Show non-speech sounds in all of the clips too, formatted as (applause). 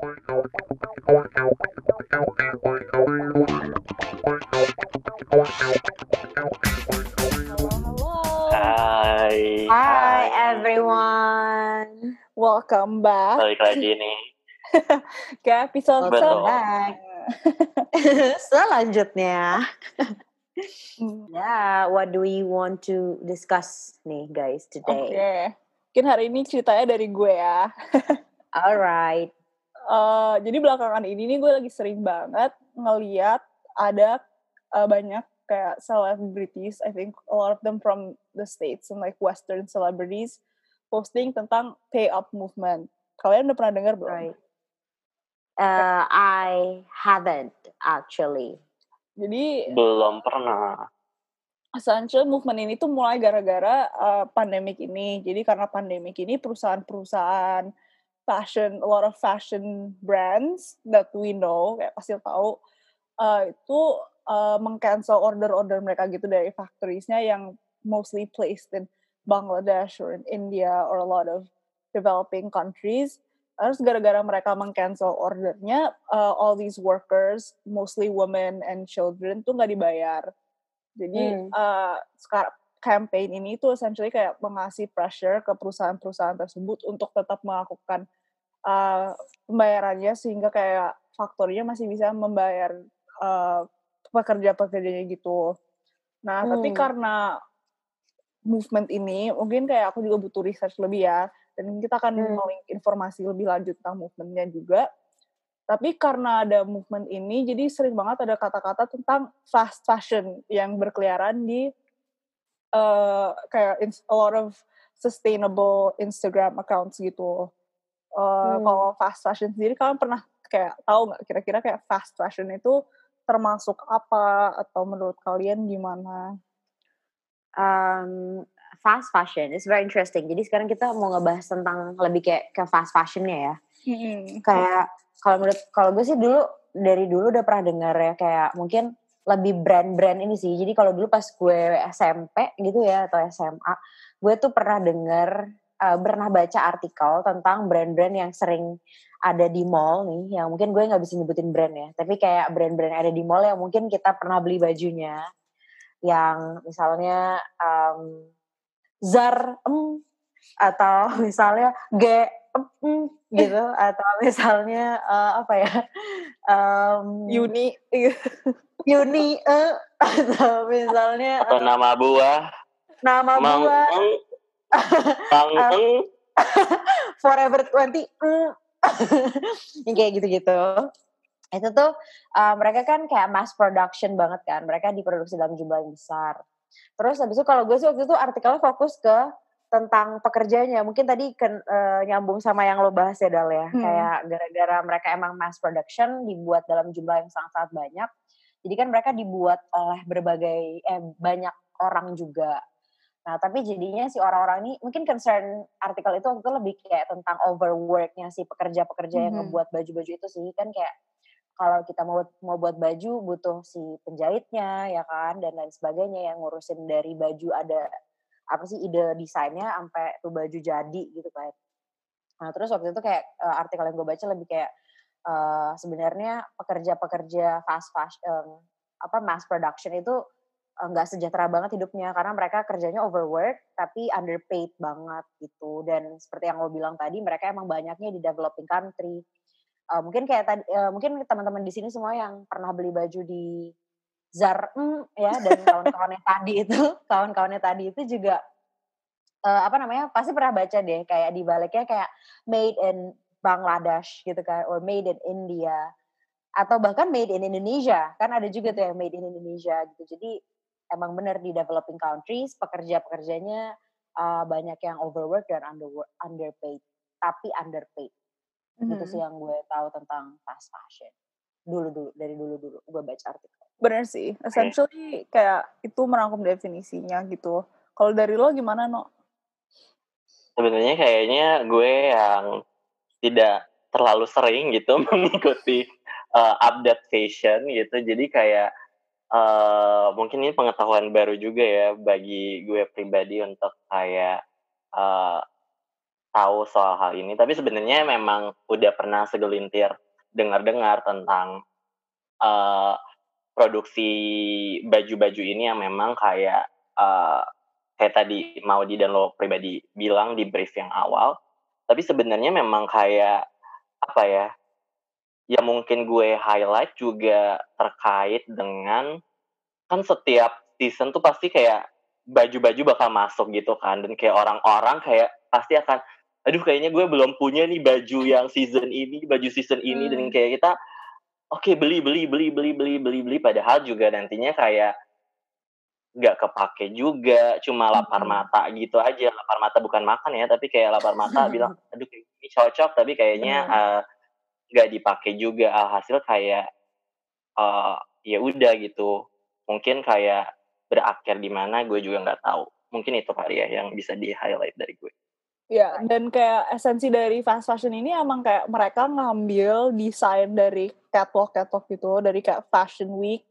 Hai. Hi everyone. Welcome back Balik lagi nih. (laughs) ke episode (laughs) selanjutnya. Selanjutnya, (laughs) ya, what do we want to discuss nih guys Oke. today? Mungkin hari ini ceritanya dari gue ya. Alright. Eh, jadi belakangan ini nih gue lagi sering banget ngeliat ada eh, banyak kayak celebrities, I think a lot of them from the States and like Western celebrities posting tentang pay up movement. Kalian udah pernah dengar belum? Right. Uh, I haven't actually. Jadi Belum pernah. essential movement ini tuh mulai gara-gara uh, pandemik ini. Jadi karena pandemik ini perusahaan-perusahaan fashion, a lot of fashion brands that we know, kayak pasti tahu, uh, itu uh, meng-cancel order-order mereka gitu dari factories-nya yang mostly placed in Bangladesh or in India or a lot of developing countries. Terus gara-gara mereka meng-cancel ordernya, uh, all these workers, mostly women and children, tuh nggak dibayar. Jadi Hmm. uh, sekarang campaign ini tuh essentially kayak mengasih pressure ke perusahaan-perusahaan tersebut untuk tetap melakukan uh, pembayarannya sehingga kayak faktornya masih bisa membayar uh, pekerja-pekerjanya gitu. Nah, tapi Hmm. karena movement ini mungkin kayak aku juga butuh research lebih ya dan kita akan Hmm. mau informasi lebih lanjut tentang movementnya juga. Tapi karena ada movement ini, jadi sering banget ada kata-kata tentang fast fashion yang berkeliaran di uh, kayak a lot of sustainable Instagram accounts gitu. Uh, Hmm. Kalau fast fashion sendiri, kalian pernah kayak tahu nggak kira-kira kayak fast fashion itu termasuk apa atau menurut kalian gimana? Um, fast fashion is very interesting. Jadi sekarang kita mau ngebahas tentang lebih kayak ke fast fashionnya ya. kayak kalau menurut kalau gue sih dulu dari dulu udah pernah dengar ya kayak mungkin lebih brand-brand ini sih. Jadi kalau dulu pas gue SMP gitu ya atau SMA, gue tuh pernah dengar eh, pernah baca artikel tentang brand-brand yang sering ada di mall nih, yang mungkin gue nggak bisa nyebutin brand ya, tapi kayak brand-brand yang ada di mall yang mungkin kita pernah beli bajunya, yang misalnya um, Zar em, atau (laughs) misalnya G em, gitu atau misalnya eh, apa ya um, Uni, Uni eh, atau misalnya Atau nama buah. nama buah Eng. (laughs) Forever 20 mm. (laughs) yang kayak gitu-gitu. Itu tuh uh, mereka kan kayak mass production banget kan. Mereka diproduksi dalam jumlah yang besar. Terus habis itu kalau gue sih waktu itu artikelnya fokus ke tentang pekerjanya mungkin tadi kan eh, nyambung sama yang lo bahas ya Dal ya. Hmm. kayak gara-gara mereka emang mass production dibuat dalam jumlah yang sangat-sangat banyak. Jadi kan mereka dibuat oleh berbagai eh banyak orang juga Nah, tapi jadinya si orang-orang ini mungkin concern artikel itu waktu itu lebih kayak tentang overworknya si pekerja-pekerja yang Mhm. ngebuat baju-baju itu sih kan kayak kalau kita mau mau buat baju butuh si penjahitnya ya kan dan lain sebagainya yang ngurusin dari baju ada apa sih ide desainnya sampai tuh baju jadi gitu kan. Nah, terus waktu itu kayak eh, artikel yang gue baca lebih kayak eh, sebenarnya pekerja-pekerja fast fashion apa mass production itu nggak sejahtera banget hidupnya karena mereka kerjanya overwork tapi underpaid banget gitu. Dan seperti yang lo bilang tadi mereka emang banyaknya di developing country. Eh, mungkin kayak tadi eh, mungkin teman-teman di sini semua yang pernah beli baju di Zar mm, ya dan (laughs) kawan-kawannya tadi itu kawan-kawannya tadi itu juga eh, apa namanya pasti pernah baca deh kayak di baliknya kayak made in Bangladesh gitu kan or made in India atau bahkan made in Indonesia. Kan ada juga tuh yang made in Indonesia gitu. Jadi emang bener di developing countries pekerja-pekerjanya uh, banyak yang overwork dan underwork, underpaid tapi underpaid Hmm. itu sih yang gue tahu tentang fast fashion dulu dulu dari dulu dulu gue baca artikel Bener sih, essentially kayak itu merangkum definisinya gitu. Kalau dari lo gimana, No? Sebenarnya kayaknya gue yang tidak terlalu sering gitu (laughs) mengikuti uh, update fashion gitu. Jadi kayak uh, mungkin ini pengetahuan baru juga ya bagi gue pribadi untuk kayak uh, tahu soal hal ini. Tapi sebenarnya memang udah pernah segelintir dengar-dengar tentang uh, produksi baju-baju ini yang memang kayak uh, kayak tadi mau di dan lo pribadi bilang di brief yang awal. Tapi sebenarnya memang kayak apa ya ya mungkin gue highlight juga terkait dengan kan setiap season tuh pasti kayak baju-baju bakal masuk gitu kan dan kayak orang-orang kayak pasti akan aduh kayaknya gue belum punya nih baju yang season ini baju season ini hmm. dan kayak kita oke okay, beli beli beli beli beli beli beli padahal juga nantinya kayak nggak kepake juga cuma lapar hmm. mata gitu aja lapar mata bukan makan ya tapi kayak lapar mata (laughs) bilang aduh ini cocok tapi kayaknya uh, nggak dipakai juga alhasil kayak uh, ya udah gitu mungkin kayak berakhir di mana gue juga nggak tahu mungkin itu kali ya yang bisa di highlight dari gue Ya, dan kayak esensi dari fast fashion ini emang kayak mereka ngambil desain dari catwalk catwalk gitu, dari kayak fashion week.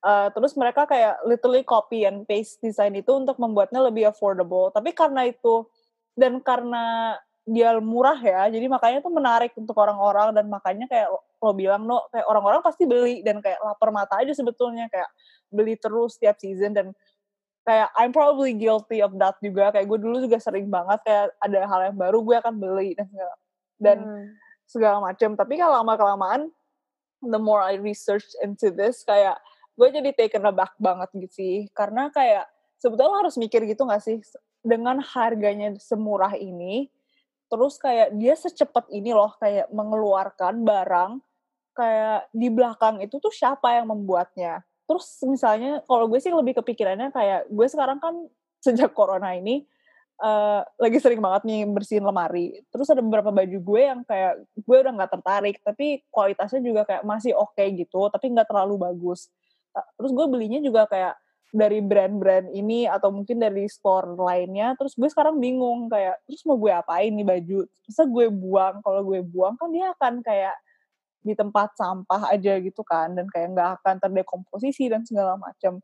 Uh, terus mereka kayak literally copy and paste desain itu untuk membuatnya lebih affordable. Tapi karena itu dan karena dia murah ya, jadi makanya tuh menarik untuk orang-orang dan makanya kayak lo bilang no, kayak orang-orang pasti beli dan kayak lapar mata aja sebetulnya kayak beli terus setiap season dan kayak I'm probably guilty of that juga. Kayak gue dulu juga sering banget kayak ada hal yang baru gue akan beli dan segala, dan hmm. segala macam tapi kalau lama kelamaan the more I research into this kayak gue jadi taken aback banget gitu sih. Karena kayak sebetulnya harus mikir gitu gak sih? Dengan harganya semurah ini terus kayak dia secepat ini loh kayak mengeluarkan barang kayak di belakang itu tuh siapa yang membuatnya. Terus misalnya kalau gue sih lebih kepikirannya kayak gue sekarang kan sejak corona ini uh, lagi sering banget nih bersihin lemari. Terus ada beberapa baju gue yang kayak gue udah nggak tertarik tapi kualitasnya juga kayak masih oke okay gitu tapi nggak terlalu bagus. Terus gue belinya juga kayak dari brand-brand ini atau mungkin dari store lainnya terus gue sekarang bingung kayak terus mau gue apain nih baju? Terus gue buang kalau gue buang kan dia akan kayak di tempat sampah aja gitu kan dan kayak nggak akan terdekomposisi dan segala macam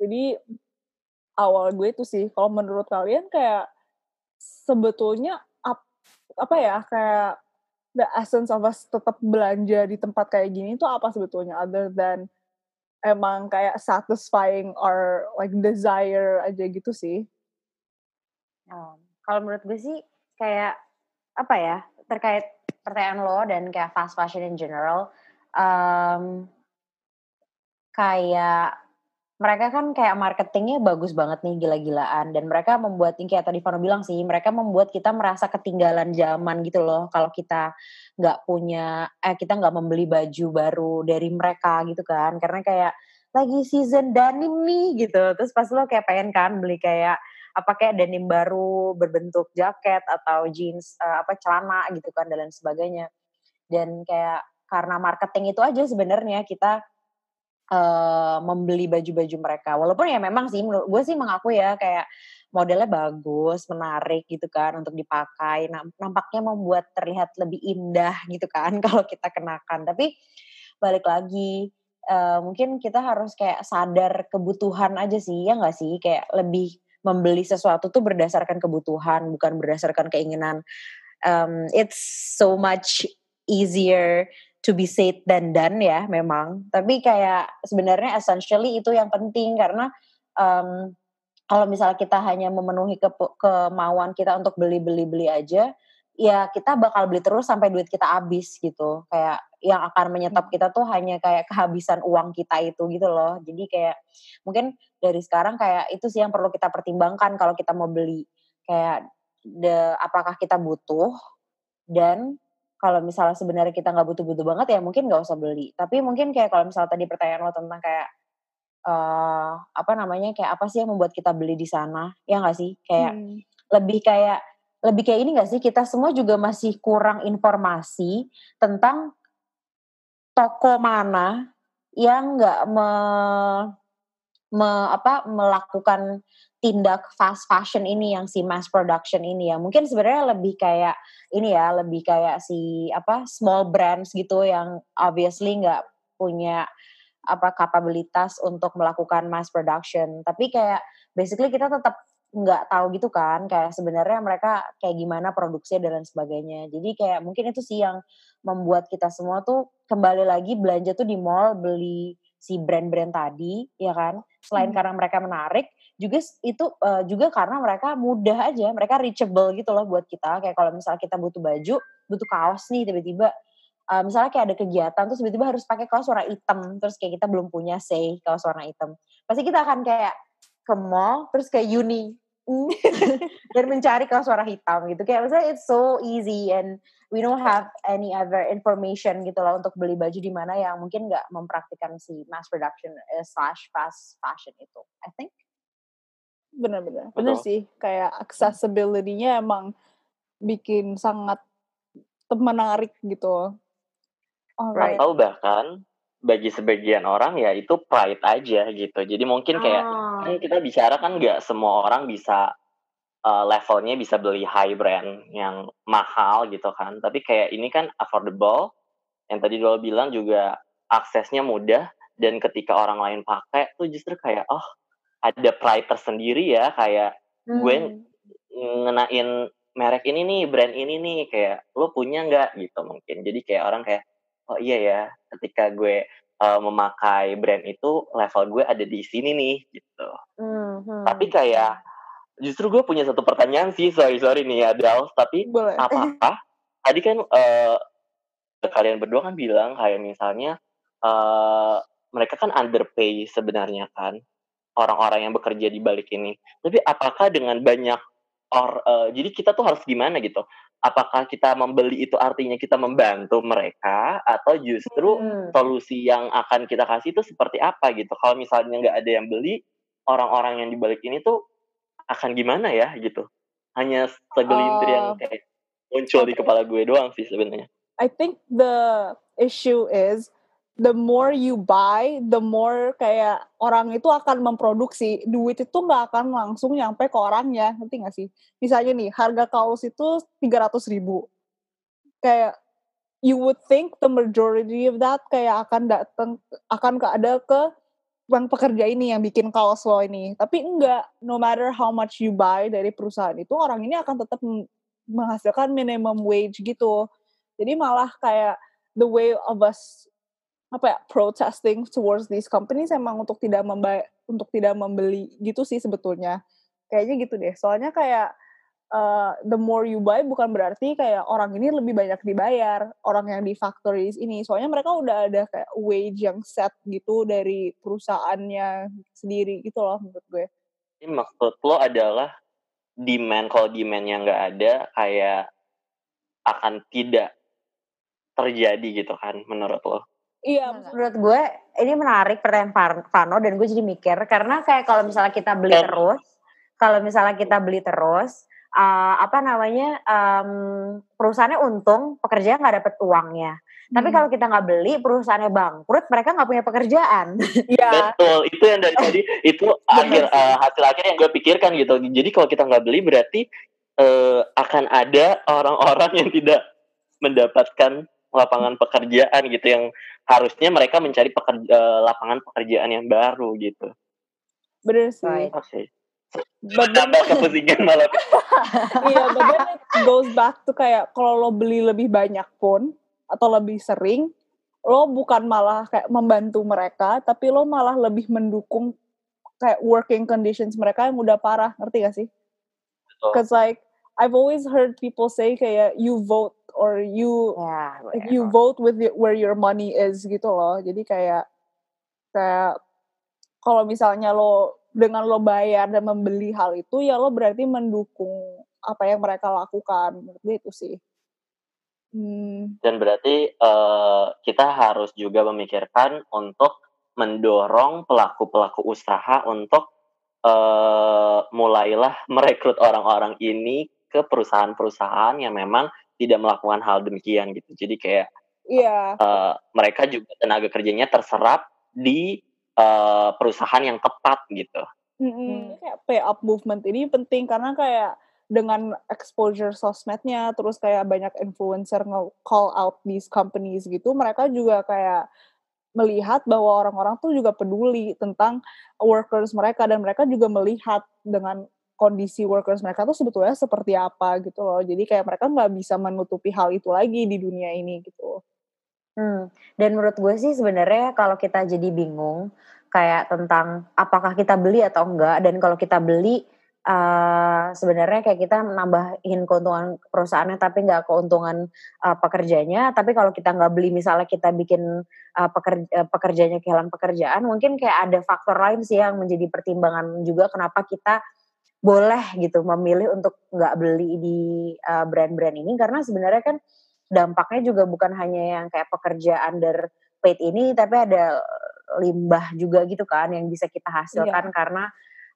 jadi awal gue itu sih kalau menurut kalian kayak sebetulnya ap, apa ya kayak the essence of us tetap belanja di tempat kayak gini itu apa sebetulnya other than emang kayak satisfying or like desire aja gitu sih. Oh, kalau menurut gue sih kayak apa ya terkait pertanyaan lo dan kayak fast fashion in general, um, kayak mereka kan kayak marketingnya bagus banget nih gila-gilaan. Dan mereka membuat yang kayak tadi Fano bilang sih mereka membuat kita merasa ketinggalan zaman gitu loh. Kalau kita nggak punya eh kita nggak membeli baju baru dari mereka gitu kan. Karena kayak lagi season denim nih gitu. Terus pas lo kayak pengen kan beli kayak apa kayak denim baru berbentuk jaket atau jeans uh, apa celana gitu kan dan lain sebagainya. Dan kayak karena marketing itu aja sebenarnya kita uh, membeli baju-baju mereka. Walaupun ya memang sih gue sih mengaku ya kayak modelnya bagus menarik gitu kan untuk dipakai. Nampaknya membuat terlihat lebih indah gitu kan (laughs) kalau kita kenakan. Tapi balik lagi uh, mungkin kita harus kayak sadar kebutuhan aja sih ya nggak sih? Kayak lebih membeli sesuatu tuh berdasarkan kebutuhan bukan berdasarkan keinginan. Um, it's so much easier to be said than done ya memang. Tapi kayak sebenarnya essentially itu yang penting karena um, kalau misalnya kita hanya memenuhi ke kemauan kita untuk beli beli beli aja ya kita bakal beli terus sampai duit kita habis gitu. Kayak yang akan menyetop hmm. kita tuh hanya kayak kehabisan uang kita itu gitu loh. Jadi kayak mungkin dari sekarang kayak itu sih yang perlu kita pertimbangkan kalau kita mau beli. Kayak the, apakah kita butuh dan kalau misalnya sebenarnya kita nggak butuh-butuh banget ya mungkin nggak usah beli. Tapi mungkin kayak kalau misalnya tadi pertanyaan lo tentang kayak uh, apa namanya kayak apa sih yang membuat kita beli di sana ya nggak sih? Kayak hmm. lebih kayak lebih kayak ini gak sih? Kita semua juga masih kurang informasi tentang toko mana yang nggak me, me, apa melakukan tindak fast fashion ini yang si mass production ini ya. Mungkin sebenarnya lebih kayak ini ya lebih kayak si apa small brands gitu yang obviously nggak punya apa kapabilitas untuk melakukan mass production. Tapi kayak basically kita tetap nggak tahu gitu kan kayak sebenarnya mereka kayak gimana produksinya dan lain sebagainya. Jadi kayak mungkin itu sih yang membuat kita semua tuh kembali lagi belanja tuh di mall beli si brand-brand tadi ya kan? Selain hmm. karena mereka menarik juga itu uh, juga karena mereka mudah aja mereka reachable gitu loh buat kita. Kayak kalau misalnya kita butuh baju butuh kaos nih tiba-tiba uh, misalnya kayak ada kegiatan terus tiba-tiba harus pakai kaos warna hitam terus kayak kita belum punya say kaos warna hitam. Pasti kita akan kayak ke mall terus kayak uni (laughs) dan mencari kaos warna hitam gitu. Kayak misalnya it's so easy and we don't have any other information gitu loh untuk beli baju di mana yang mungkin nggak mempraktikkan si mass production uh, slash fast fashion itu I think benar-benar benar sih kayak accessibility-nya emang bikin sangat menarik gitu right. atau bahkan bagi sebagian orang ya itu pride aja gitu. Jadi mungkin kayak oh. kan kita bicara kan nggak semua orang bisa uh, levelnya bisa beli high brand yang mahal gitu kan. Tapi kayak ini kan affordable. Yang tadi dulu bilang juga aksesnya mudah dan ketika orang lain pakai tuh justru kayak oh ada pride tersendiri ya kayak hmm. gue ngenain merek ini nih brand ini nih kayak lo punya nggak gitu mungkin jadi kayak orang kayak oh iya ya ketika gue uh, memakai brand itu level gue ada di sini nih gitu. Mm-hmm. Tapi kayak justru gue punya satu pertanyaan sih sorry sorry nih Adel tapi Boleh. apakah (laughs) tadi kan uh, kalian berdua kan bilang kayak misalnya uh, mereka kan underpay sebenarnya kan orang-orang yang bekerja di balik ini. Tapi apakah dengan banyak or uh, jadi kita tuh harus gimana gitu? apakah kita membeli itu artinya kita membantu mereka atau justru hmm. solusi yang akan kita kasih itu seperti apa gitu kalau misalnya nggak ada yang beli orang-orang yang dibalik ini tuh akan gimana ya gitu hanya segelintir uh, yang oh. kayak muncul okay. di kepala gue doang sih sebenarnya I think the issue is the more you buy, the more kayak orang itu akan memproduksi. Duit itu nggak akan langsung nyampe ke orangnya, ngerti nggak sih? Misalnya nih, harga kaos itu 300 ribu. Kayak, you would think the majority of that kayak akan datang, akan ke ada ke yang pekerja ini yang bikin kaos lo ini. Tapi enggak, no matter how much you buy dari perusahaan itu, orang ini akan tetap menghasilkan minimum wage gitu. Jadi malah kayak the way of us apa ya protesting towards these companies emang untuk tidak membeli untuk tidak membeli gitu sih sebetulnya kayaknya gitu deh soalnya kayak uh, the more you buy bukan berarti kayak orang ini lebih banyak dibayar orang yang di factories ini soalnya mereka udah ada kayak wage yang set gitu dari perusahaannya sendiri gitu loh menurut gue. Ini maksud lo adalah demand kalau demandnya nggak ada kayak akan tidak terjadi gitu kan menurut lo? Iya, menurut gue ini menarik pertanyaan Vano dan gue jadi mikir karena kayak kalau misalnya kita beli terus, kalau misalnya kita beli terus, uh, apa namanya um, perusahaannya untung, pekerjaan nggak dapet uangnya. Hmm. Tapi kalau kita nggak beli, perusahaannya bangkrut, mereka nggak punya pekerjaan. (laughs) Iya. Betul, itu yang dari tadi itu (laughs) akhir uh, hasil akhir yang gue pikirkan gitu. Jadi kalau kita nggak beli berarti uh, akan ada orang-orang yang tidak mendapatkan lapangan pekerjaan gitu yang harusnya mereka mencari pekerja, eh, lapangan pekerjaan yang baru gitu. Bener sih. Oke. Tambah kepusingan malah. (laughs) iya, but it goes back to kayak kalau lo beli lebih banyak pun atau lebih sering, lo bukan malah kayak membantu mereka, tapi lo malah lebih mendukung kayak working conditions mereka yang udah parah, ngerti gak sih? Because like I've always heard people say kayak you vote or you yeah, you vote with the, where your money is gitu loh. Jadi kayak kayak kalau misalnya lo dengan lo bayar dan membeli hal itu ya lo berarti mendukung apa yang mereka lakukan. Menurut itu sih. Hmm. Dan berarti uh, kita harus juga memikirkan untuk mendorong pelaku-pelaku usaha untuk uh, mulailah merekrut orang-orang ini ke perusahaan-perusahaan yang memang tidak melakukan hal demikian gitu. Jadi kayak yeah. Iya. uh, mereka juga tenaga kerjanya terserap di uh, perusahaan yang tepat gitu. Mm-hmm. Kayak pay up movement ini penting karena kayak dengan exposure sosmednya terus kayak banyak influencer nge-call out these companies gitu mereka juga kayak melihat bahwa orang-orang tuh juga peduli tentang workers mereka dan mereka juga melihat dengan kondisi workers mereka tuh sebetulnya seperti apa gitu loh. Jadi kayak mereka nggak bisa menutupi hal itu lagi di dunia ini gitu. Hmm. Dan menurut gue sih sebenarnya kalau kita jadi bingung kayak tentang apakah kita beli atau enggak dan kalau kita beli uh, sebenarnya kayak kita nambahin keuntungan perusahaannya tapi nggak keuntungan uh, pekerjanya tapi kalau kita nggak beli misalnya kita bikin uh, pekerja, pekerjanya kehilangan pekerjaan mungkin kayak ada faktor lain sih yang menjadi pertimbangan juga kenapa kita boleh gitu memilih untuk nggak beli di uh, brand-brand ini karena sebenarnya kan dampaknya juga bukan hanya yang kayak pekerja underpaid ini tapi ada limbah juga gitu kan yang bisa kita hasilkan iya. karena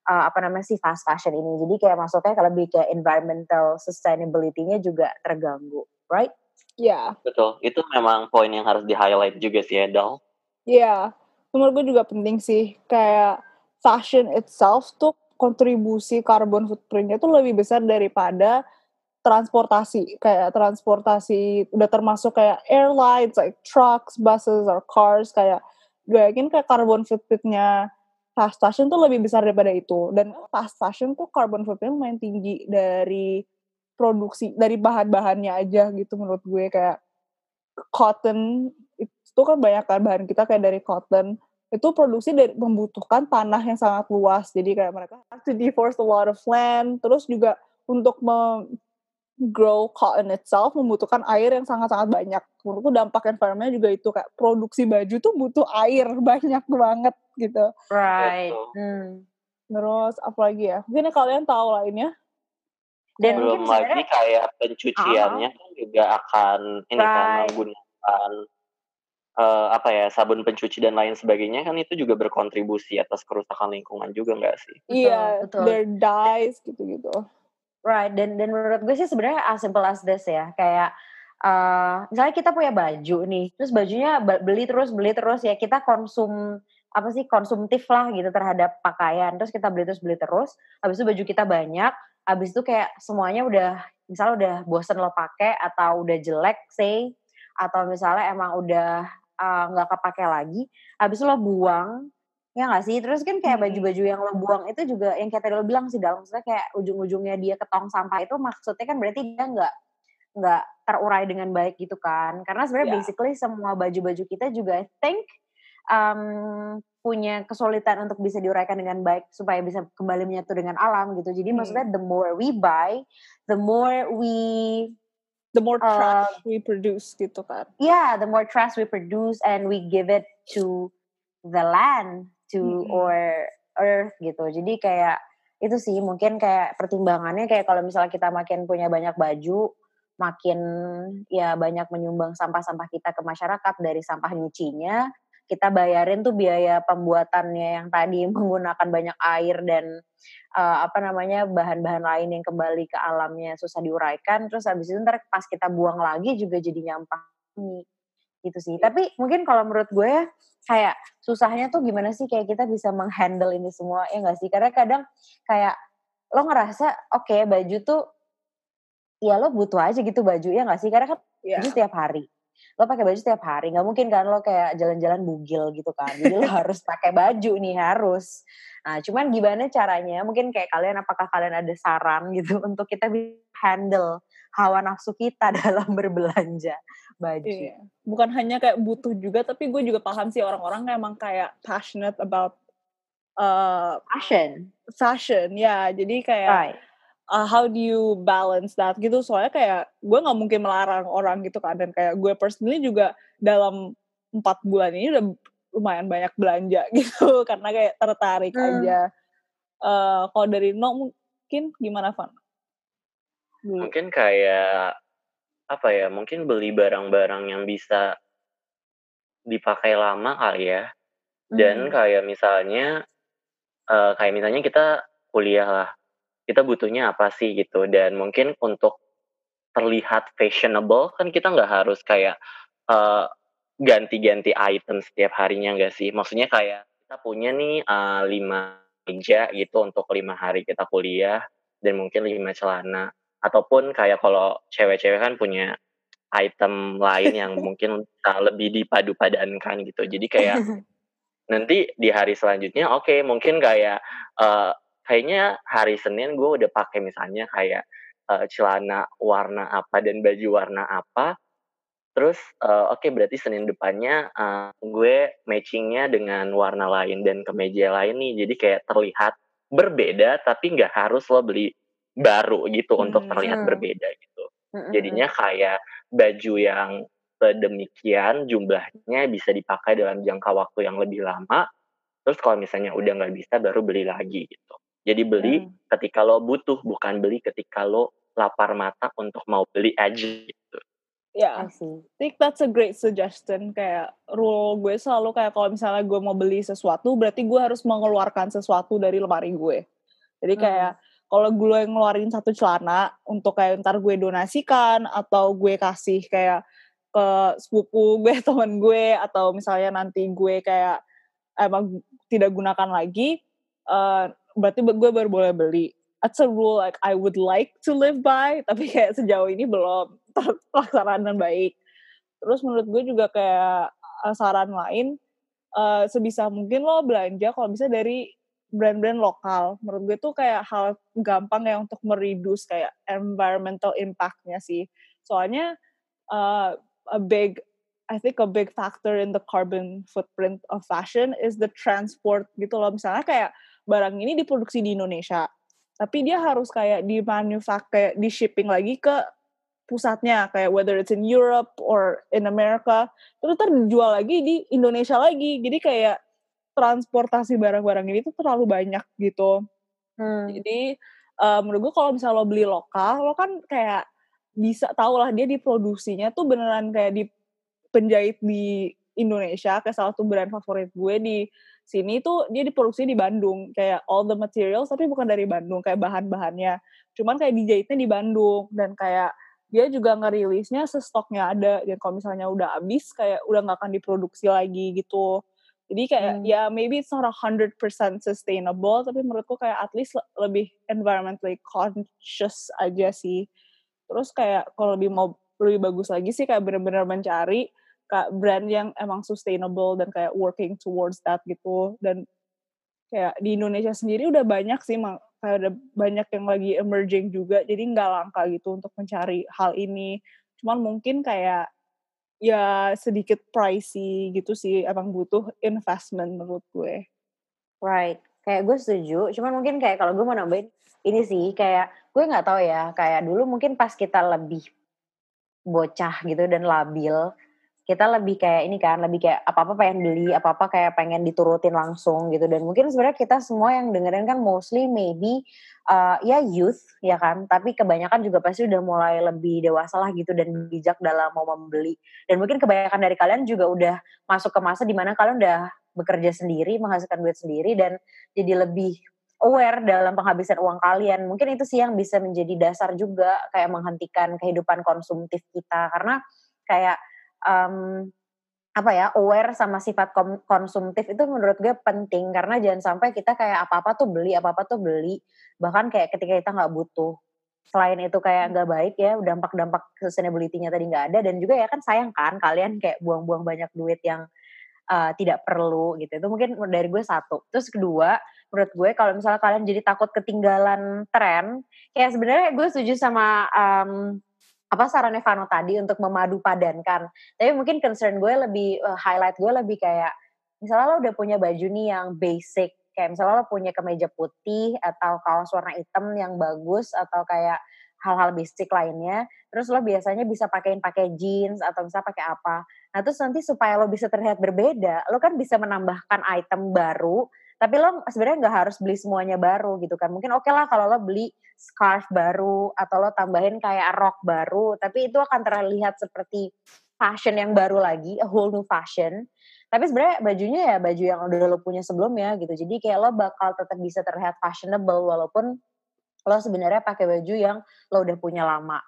uh, apa namanya sih fast fashion ini. Jadi kayak masuknya kalau lebih ke environmental sustainability-nya juga terganggu, right? Iya. Yeah. Betul. Itu memang poin yang harus di-highlight juga sih, Edal. Iya. Yeah. Menurut gue juga penting sih. Kayak fashion itself tuh kontribusi carbon footprint-nya tuh lebih besar daripada transportasi. Kayak transportasi udah termasuk kayak airlines like trucks buses or cars kayak gue yakin kayak carbon footprint-nya fast fashion tuh lebih besar daripada itu. Dan fast fashion tuh carbon footprint lumayan tinggi dari produksi dari bahan-bahannya aja gitu menurut gue. Kayak cotton itu kan banyak kan bahan kita kayak dari cotton itu produksi dari membutuhkan tanah yang sangat luas jadi kayak mereka have to deforest a lot of land terus juga untuk grow cotton itself membutuhkan air yang sangat-sangat banyak. Menurutku dampak environment juga itu kayak produksi baju tuh butuh air (laughs) banyak banget gitu. Right. Hmm. Terus apa lagi ya? Mungkin kalian tahu lainnya. Dan belum lagi kayak pencuciannya uh -huh. juga akan ini right. kan menggunakan uh, apa ya sabun pencuci dan lain sebagainya kan itu juga berkontribusi atas kerusakan lingkungan juga nggak sih? Iya, betul. Their dyes gitu-gitu. Right, dan dan menurut gue sih sebenarnya as simple as this ya, kayak uh, misalnya kita punya baju nih, terus bajunya beli terus beli terus ya kita konsum apa sih konsumtif lah gitu terhadap pakaian, terus kita beli terus beli terus, habis itu baju kita banyak, habis itu kayak semuanya udah misalnya udah bosen lo pakai atau udah jelek say, atau misalnya emang udah nggak uh, kepake lagi, habis lo buang, Ya gak sih? Terus kan kayak baju-baju yang lo buang itu juga yang kayak tadi lo bilang sih dalam maksudnya kayak ujung-ujungnya dia ke tong sampah itu maksudnya kan berarti dia nggak nggak terurai dengan baik gitu kan? Karena sebenarnya yeah. basically semua baju-baju kita juga I think um, punya kesulitan untuk bisa diuraikan dengan baik supaya bisa kembali menyatu dengan alam gitu. Jadi hmm. maksudnya the more we buy, the more we the more trash uh, we produce gitu kan. Yeah, the more trash we produce and we give it to the land to mm-hmm. or earth gitu. Jadi kayak itu sih mungkin kayak pertimbangannya kayak kalau misalnya kita makin punya banyak baju, makin ya banyak menyumbang sampah-sampah kita ke masyarakat dari sampah nyucinya, kita bayarin tuh biaya pembuatannya yang tadi (laughs) menggunakan banyak air dan uh, apa namanya bahan-bahan lain yang kembali ke alamnya susah diuraikan, terus habis itu ntar pas kita buang lagi juga jadi nyampah gitu sih. Tapi mungkin kalau menurut gue ya kayak susahnya tuh gimana sih kayak kita bisa menghandle ini semua ya gak sih? Karena kadang kayak lo ngerasa oke okay, baju tuh ya lo butuh aja gitu baju ya gak sih? Karena kan yeah. baju setiap hari. Lo pakai baju setiap hari, nggak mungkin kan lo kayak jalan-jalan bugil gitu kan. Jadi lo (laughs) harus pakai baju nih harus. Nah, cuman gimana caranya? Mungkin kayak kalian apakah kalian ada saran gitu (laughs) untuk kita handle hawa nafsu kita (laughs) dalam berbelanja baju. Iya. Bukan hanya kayak butuh juga, tapi gue juga paham sih orang-orang emang kayak passionate about uh, fashion. Fashion, ya. Jadi kayak right. Uh, how do you balance that gitu? Soalnya kayak gue nggak mungkin melarang orang gitu kan. Dan kayak gue personally juga dalam empat bulan ini udah lumayan banyak belanja (laughs) gitu karena kayak tertarik hmm. aja. Uh, kalau dari No mungkin gimana Van? Mungkin kayak apa ya, mungkin beli barang-barang yang bisa dipakai lama kali ya. Dan hmm. kayak misalnya uh, kayak misalnya kita kuliah lah, kita butuhnya apa sih gitu dan mungkin untuk terlihat fashionable kan kita nggak harus kayak, uh, ganti-ganti item setiap harinya nggak sih? Maksudnya kayak kita punya nih, uh, 5 meja gitu untuk lima hari kita kuliah dan mungkin lima celana ataupun kayak kalau cewek-cewek kan punya item lain yang (laughs) mungkin lebih dipadu-padankan gitu. Jadi kayak (laughs) nanti di hari selanjutnya oke okay, mungkin kayak uh, kayaknya hari Senin gue udah pakai misalnya kayak uh, celana warna apa dan baju warna apa terus uh, oke okay, berarti Senin depannya uh, gue matchingnya dengan warna lain dan kemeja lain nih jadi kayak terlihat berbeda tapi nggak harus lo beli baru gitu hmm. untuk terlihat hmm. berbeda gitu hmm. jadinya kayak baju yang sedemikian jumlahnya bisa dipakai dalam jangka waktu yang lebih lama terus kalau misalnya udah nggak bisa baru beli lagi gitu jadi beli hmm. ketika lo butuh bukan beli ketika lo lapar mata untuk mau beli aja gitu Ya, yeah. I think that's a great suggestion. Kayak rule gue selalu kayak kalau misalnya gue mau beli sesuatu, berarti gue harus mengeluarkan sesuatu dari lemari gue. Jadi kayak hmm kalau gue ngeluarin satu celana untuk kayak ntar gue donasikan atau gue kasih kayak ke sepupu (laughs) gue teman gue atau misalnya nanti gue kayak emang tidak gunakan lagi uh, berarti gue baru boleh beli that's a rule like I would like to live by tapi kayak sejauh ini belum terlaksana dengan baik terus menurut gue juga kayak uh, saran lain uh, sebisa mungkin lo belanja kalau bisa dari brand-brand lokal. Menurut gue tuh kayak hal gampang ya untuk mereduce kayak environmental impact-nya sih. Soalnya uh, a big I think a big factor in the carbon footprint of fashion is the transport gitu loh. Misalnya kayak barang ini diproduksi di Indonesia, tapi dia harus kayak di manufacture, di shipping lagi ke pusatnya kayak whether it's in Europe or in America, terus terjual lagi di Indonesia lagi. Jadi kayak transportasi barang-barang ini tuh terlalu banyak gitu. Hmm. Jadi uh, menurut gue kalau misalnya lo beli lokal, lo kan kayak bisa tau lah dia diproduksinya tuh beneran kayak di penjahit di Indonesia kayak salah satu brand favorit gue di sini tuh dia diproduksi di Bandung kayak all the materials tapi bukan dari Bandung kayak bahan-bahannya cuman kayak dijahitnya di Bandung dan kayak dia juga ngerilisnya sestoknya ada dan kalau misalnya udah habis kayak udah nggak akan diproduksi lagi gitu jadi kayak hmm. ya maybe it's not a hundred percent sustainable, tapi menurutku kayak at least lebih environmentally conscious aja sih. Terus kayak kalau lebih mau lebih bagus lagi sih kayak benar-benar mencari brand yang emang sustainable dan kayak working towards that gitu. Dan kayak di Indonesia sendiri udah banyak sih kayak ada banyak yang lagi emerging juga, jadi nggak langka gitu untuk mencari hal ini. Cuman mungkin kayak ya sedikit pricey gitu sih emang butuh investment menurut gue. Right, kayak gue setuju. Cuman mungkin kayak kalau gue mau nambahin ini sih kayak gue nggak tahu ya kayak dulu mungkin pas kita lebih bocah gitu dan labil kita lebih kayak ini kan lebih kayak apa apa pengen beli apa apa kayak pengen diturutin langsung gitu. Dan mungkin sebenarnya kita semua yang dengerin kan mostly maybe uh, ya youth ya kan? Tapi kebanyakan juga pasti udah mulai lebih dewasa lah gitu dan bijak dalam mau membeli. Dan mungkin kebanyakan dari kalian juga udah masuk ke masa di mana kalian udah bekerja sendiri menghasilkan duit sendiri dan jadi lebih aware dalam penghabisan uang kalian. Mungkin itu sih yang bisa menjadi dasar juga kayak menghentikan kehidupan konsumtif kita. Karena kayak um, apa ya aware sama sifat konsumtif itu menurut gue penting. Karena jangan sampai kita kayak apa-apa tuh beli apa-apa tuh beli. Bahkan kayak ketika kita nggak butuh. Selain itu kayak nggak baik ya dampak-dampak sustainability-nya tadi nggak ada. Dan juga ya kan sayang kan kalian kayak buang-buang banyak duit yang uh, tidak perlu gitu. Itu mungkin dari gue satu. Terus kedua menurut gue kalau misalnya kalian jadi takut ketinggalan tren kayak sebenarnya gue setuju sama um, apa sarannya Vano tadi untuk memadu padankan. Tapi mungkin concern gue lebih uh, highlight gue lebih kayak misalnya lo udah punya baju nih yang basic kayak misalnya lo punya kemeja putih atau kaos warna hitam yang bagus atau kayak hal-hal basic lainnya terus lo biasanya bisa pakein pakai jeans atau bisa pakai apa nah terus nanti supaya lo bisa terlihat berbeda lo kan bisa menambahkan item baru tapi lo sebenarnya nggak harus beli semuanya baru gitu kan mungkin oke okay lah kalau lo beli scarf baru atau lo tambahin kayak rok baru tapi itu akan terlihat seperti fashion yang baru lagi a whole new fashion. Tapi sebenarnya bajunya ya baju yang udah lo punya sebelumnya gitu. Jadi kayak lo bakal tetap bisa terlihat fashionable walaupun lo sebenarnya pakai baju yang lo udah punya lama.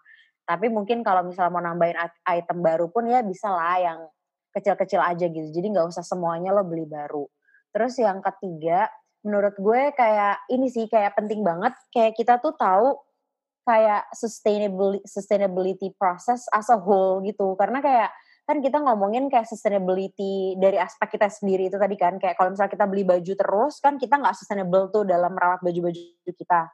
Tapi mungkin kalau misalnya mau nambahin item baru pun ya bisa lah yang kecil-kecil aja gitu. Jadi nggak usah semuanya lo beli baru. Terus yang ketiga, menurut gue kayak ini sih kayak penting banget kayak kita tuh tahu kayak sustainability sustainability process as a whole gitu. Karena kayak kan kita ngomongin kayak sustainability dari aspek kita sendiri itu tadi kan kayak kalau misalnya kita beli baju terus kan kita nggak sustainable tuh dalam merawat baju-baju kita.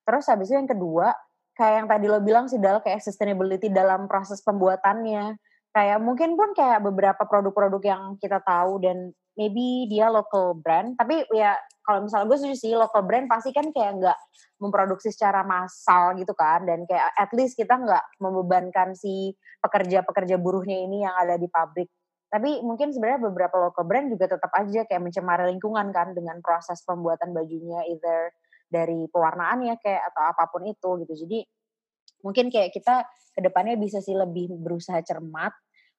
Terus habis itu yang kedua kayak yang tadi lo bilang sih Dal kayak sustainability dalam proses pembuatannya. Kayak mungkin pun kayak beberapa produk-produk yang kita tahu dan maybe dia local brand tapi ya kalau misalnya gue setuju sih local brand pasti kan kayak nggak memproduksi secara massal gitu kan dan kayak at least kita nggak membebankan si pekerja-pekerja buruhnya ini yang ada di pabrik. Tapi mungkin sebenarnya beberapa local brand juga tetap aja kayak mencemari lingkungan kan dengan proses pembuatan bajunya either dari pewarnaannya kayak atau apa pun itu gitu. Jadi mungkin kayak kita ke depannya bisa sih lebih berusaha cermat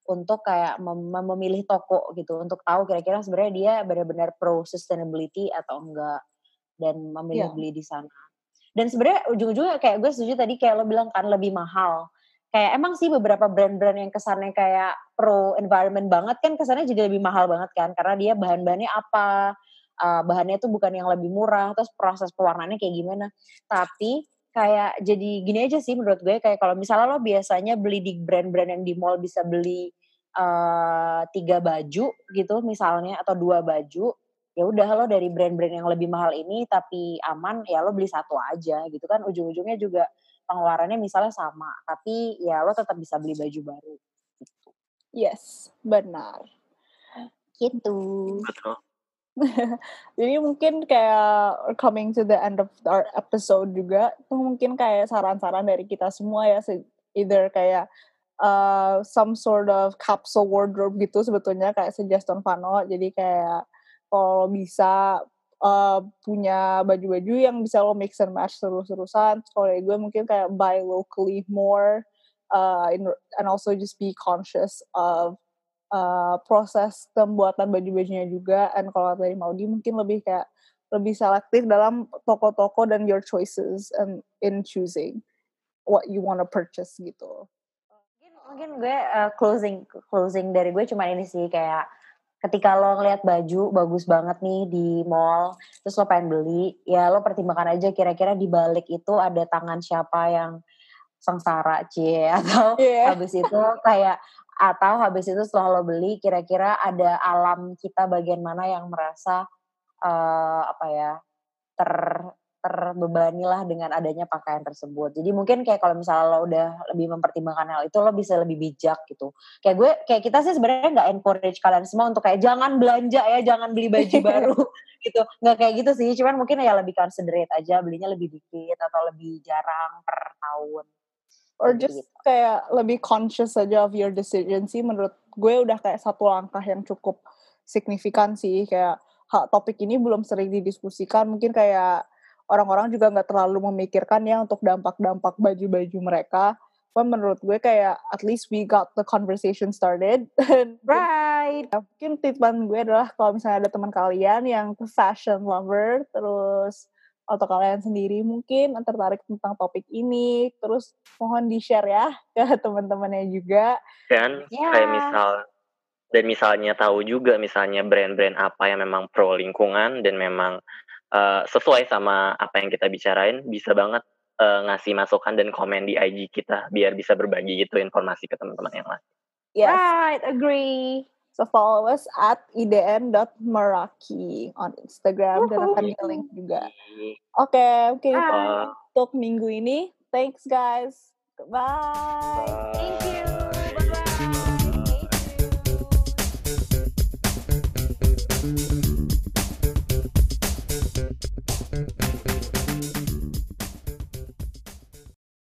untuk kayak mem memilih toko gitu untuk tahu kira-kira sebenarnya dia benar-benar pro sustainability atau enggak dan memilih yeah. beli di sana. Dan sebenarnya ujung-ujungnya kayak gue setuju tadi kayak lo bilang kan lebih mahal. Kayak emang sih beberapa brand-brand yang kesannya kayak pro environment banget kan kesannya jadi lebih mahal banget kan karena dia bahan-bahannya apa, uh, bahannya tuh bukan yang lebih murah, terus proses pewarnaannya kayak gimana. Tapi kayak jadi gini aja sih menurut gue kayak kalau misalnya lo biasanya beli di brand-brand yang di mall bisa beli uh, tiga baju gitu misalnya atau dua baju ya udah lo dari brand-brand yang lebih mahal ini tapi aman ya lo beli satu aja gitu kan. Ujung-ujungnya juga pengeluarannya misalnya sama tapi ya lo tetap bisa beli baju baru gitu. yes benar. Gitu. Betul (laughs) Jadi mungkin kayak coming to the end of our episode juga itu mungkin kayak saran-saran dari kita semua ya either kayak uh, some sort of capsule wardrobe gitu sebetulnya kayak suggestion Vano. Jadi kayak kalau bisa uh, punya baju-baju yang bisa lo mix and match terus-terusan. Kalau gue mungkin kayak buy locally more uh, and also just be conscious of uh, proses pembuatan baju-bajunya juga and kalau dari Maudi mungkin lebih kayak lebih selektif dalam toko-toko dan your choices and in choosing what you want to purchase gitu. Mungkin mungkin gue uh, closing closing dari gue cuma ini sih kayak ketika lo ngeliat baju bagus banget nih di mall terus lo pengen beli ya lo pertimbangkan aja kira-kira di balik itu ada tangan siapa yang sengsara cie (laughs) atau yeah. habis itu kayak atau habis itu setelah lo beli kira-kira ada alam kita bagian mana yang merasa uh, apa ya ter terbebani lah dengan adanya pakaian tersebut. Jadi mungkin kayak kalau misalnya lo udah lebih mempertimbangkan hal itu lo bisa lebih bijak gitu. Kayak gue kayak kita sih sebenarnya nggak encourage kalian semua untuk kayak jangan belanja ya, jangan beli baju (laughs) baru gitu. Nggak kayak gitu sih, cuman mungkin ya lebih considerate aja, belinya lebih dikit atau lebih jarang per tahun or just gitu. kayak lebih conscious aja of your decision sih menurut gue udah kayak satu langkah yang cukup signifikan sih kayak hak topik ini belum sering didiskusikan mungkin kayak orang-orang juga nggak terlalu memikirkan ya untuk dampak-dampak baju-baju mereka But menurut gue kayak at least we got the conversation started. (laughs) right. Ya, mungkin titipan gue adalah kalau misalnya ada teman kalian yang fashion lover, terus atau kalian sendiri mungkin tertarik tentang topik ini, terus mohon di-share ya ke (laughs) teman-temannya juga. Dan yeah. kayak misal dan misalnya tahu juga misalnya brand-brand apa yang memang pro lingkungan dan memang uh, sesuai sama apa yang kita bicarain, bisa banget uh, ngasih masukan dan komen di IG kita biar bisa berbagi gitu informasi ke teman-teman yang lain. Yes. Right, agree. So follow us at idn.meraki on Instagram dan akan di link juga. Oke, okay, oke. Okay. Untuk minggu ini, thanks guys. Bye. Bye. Thank you.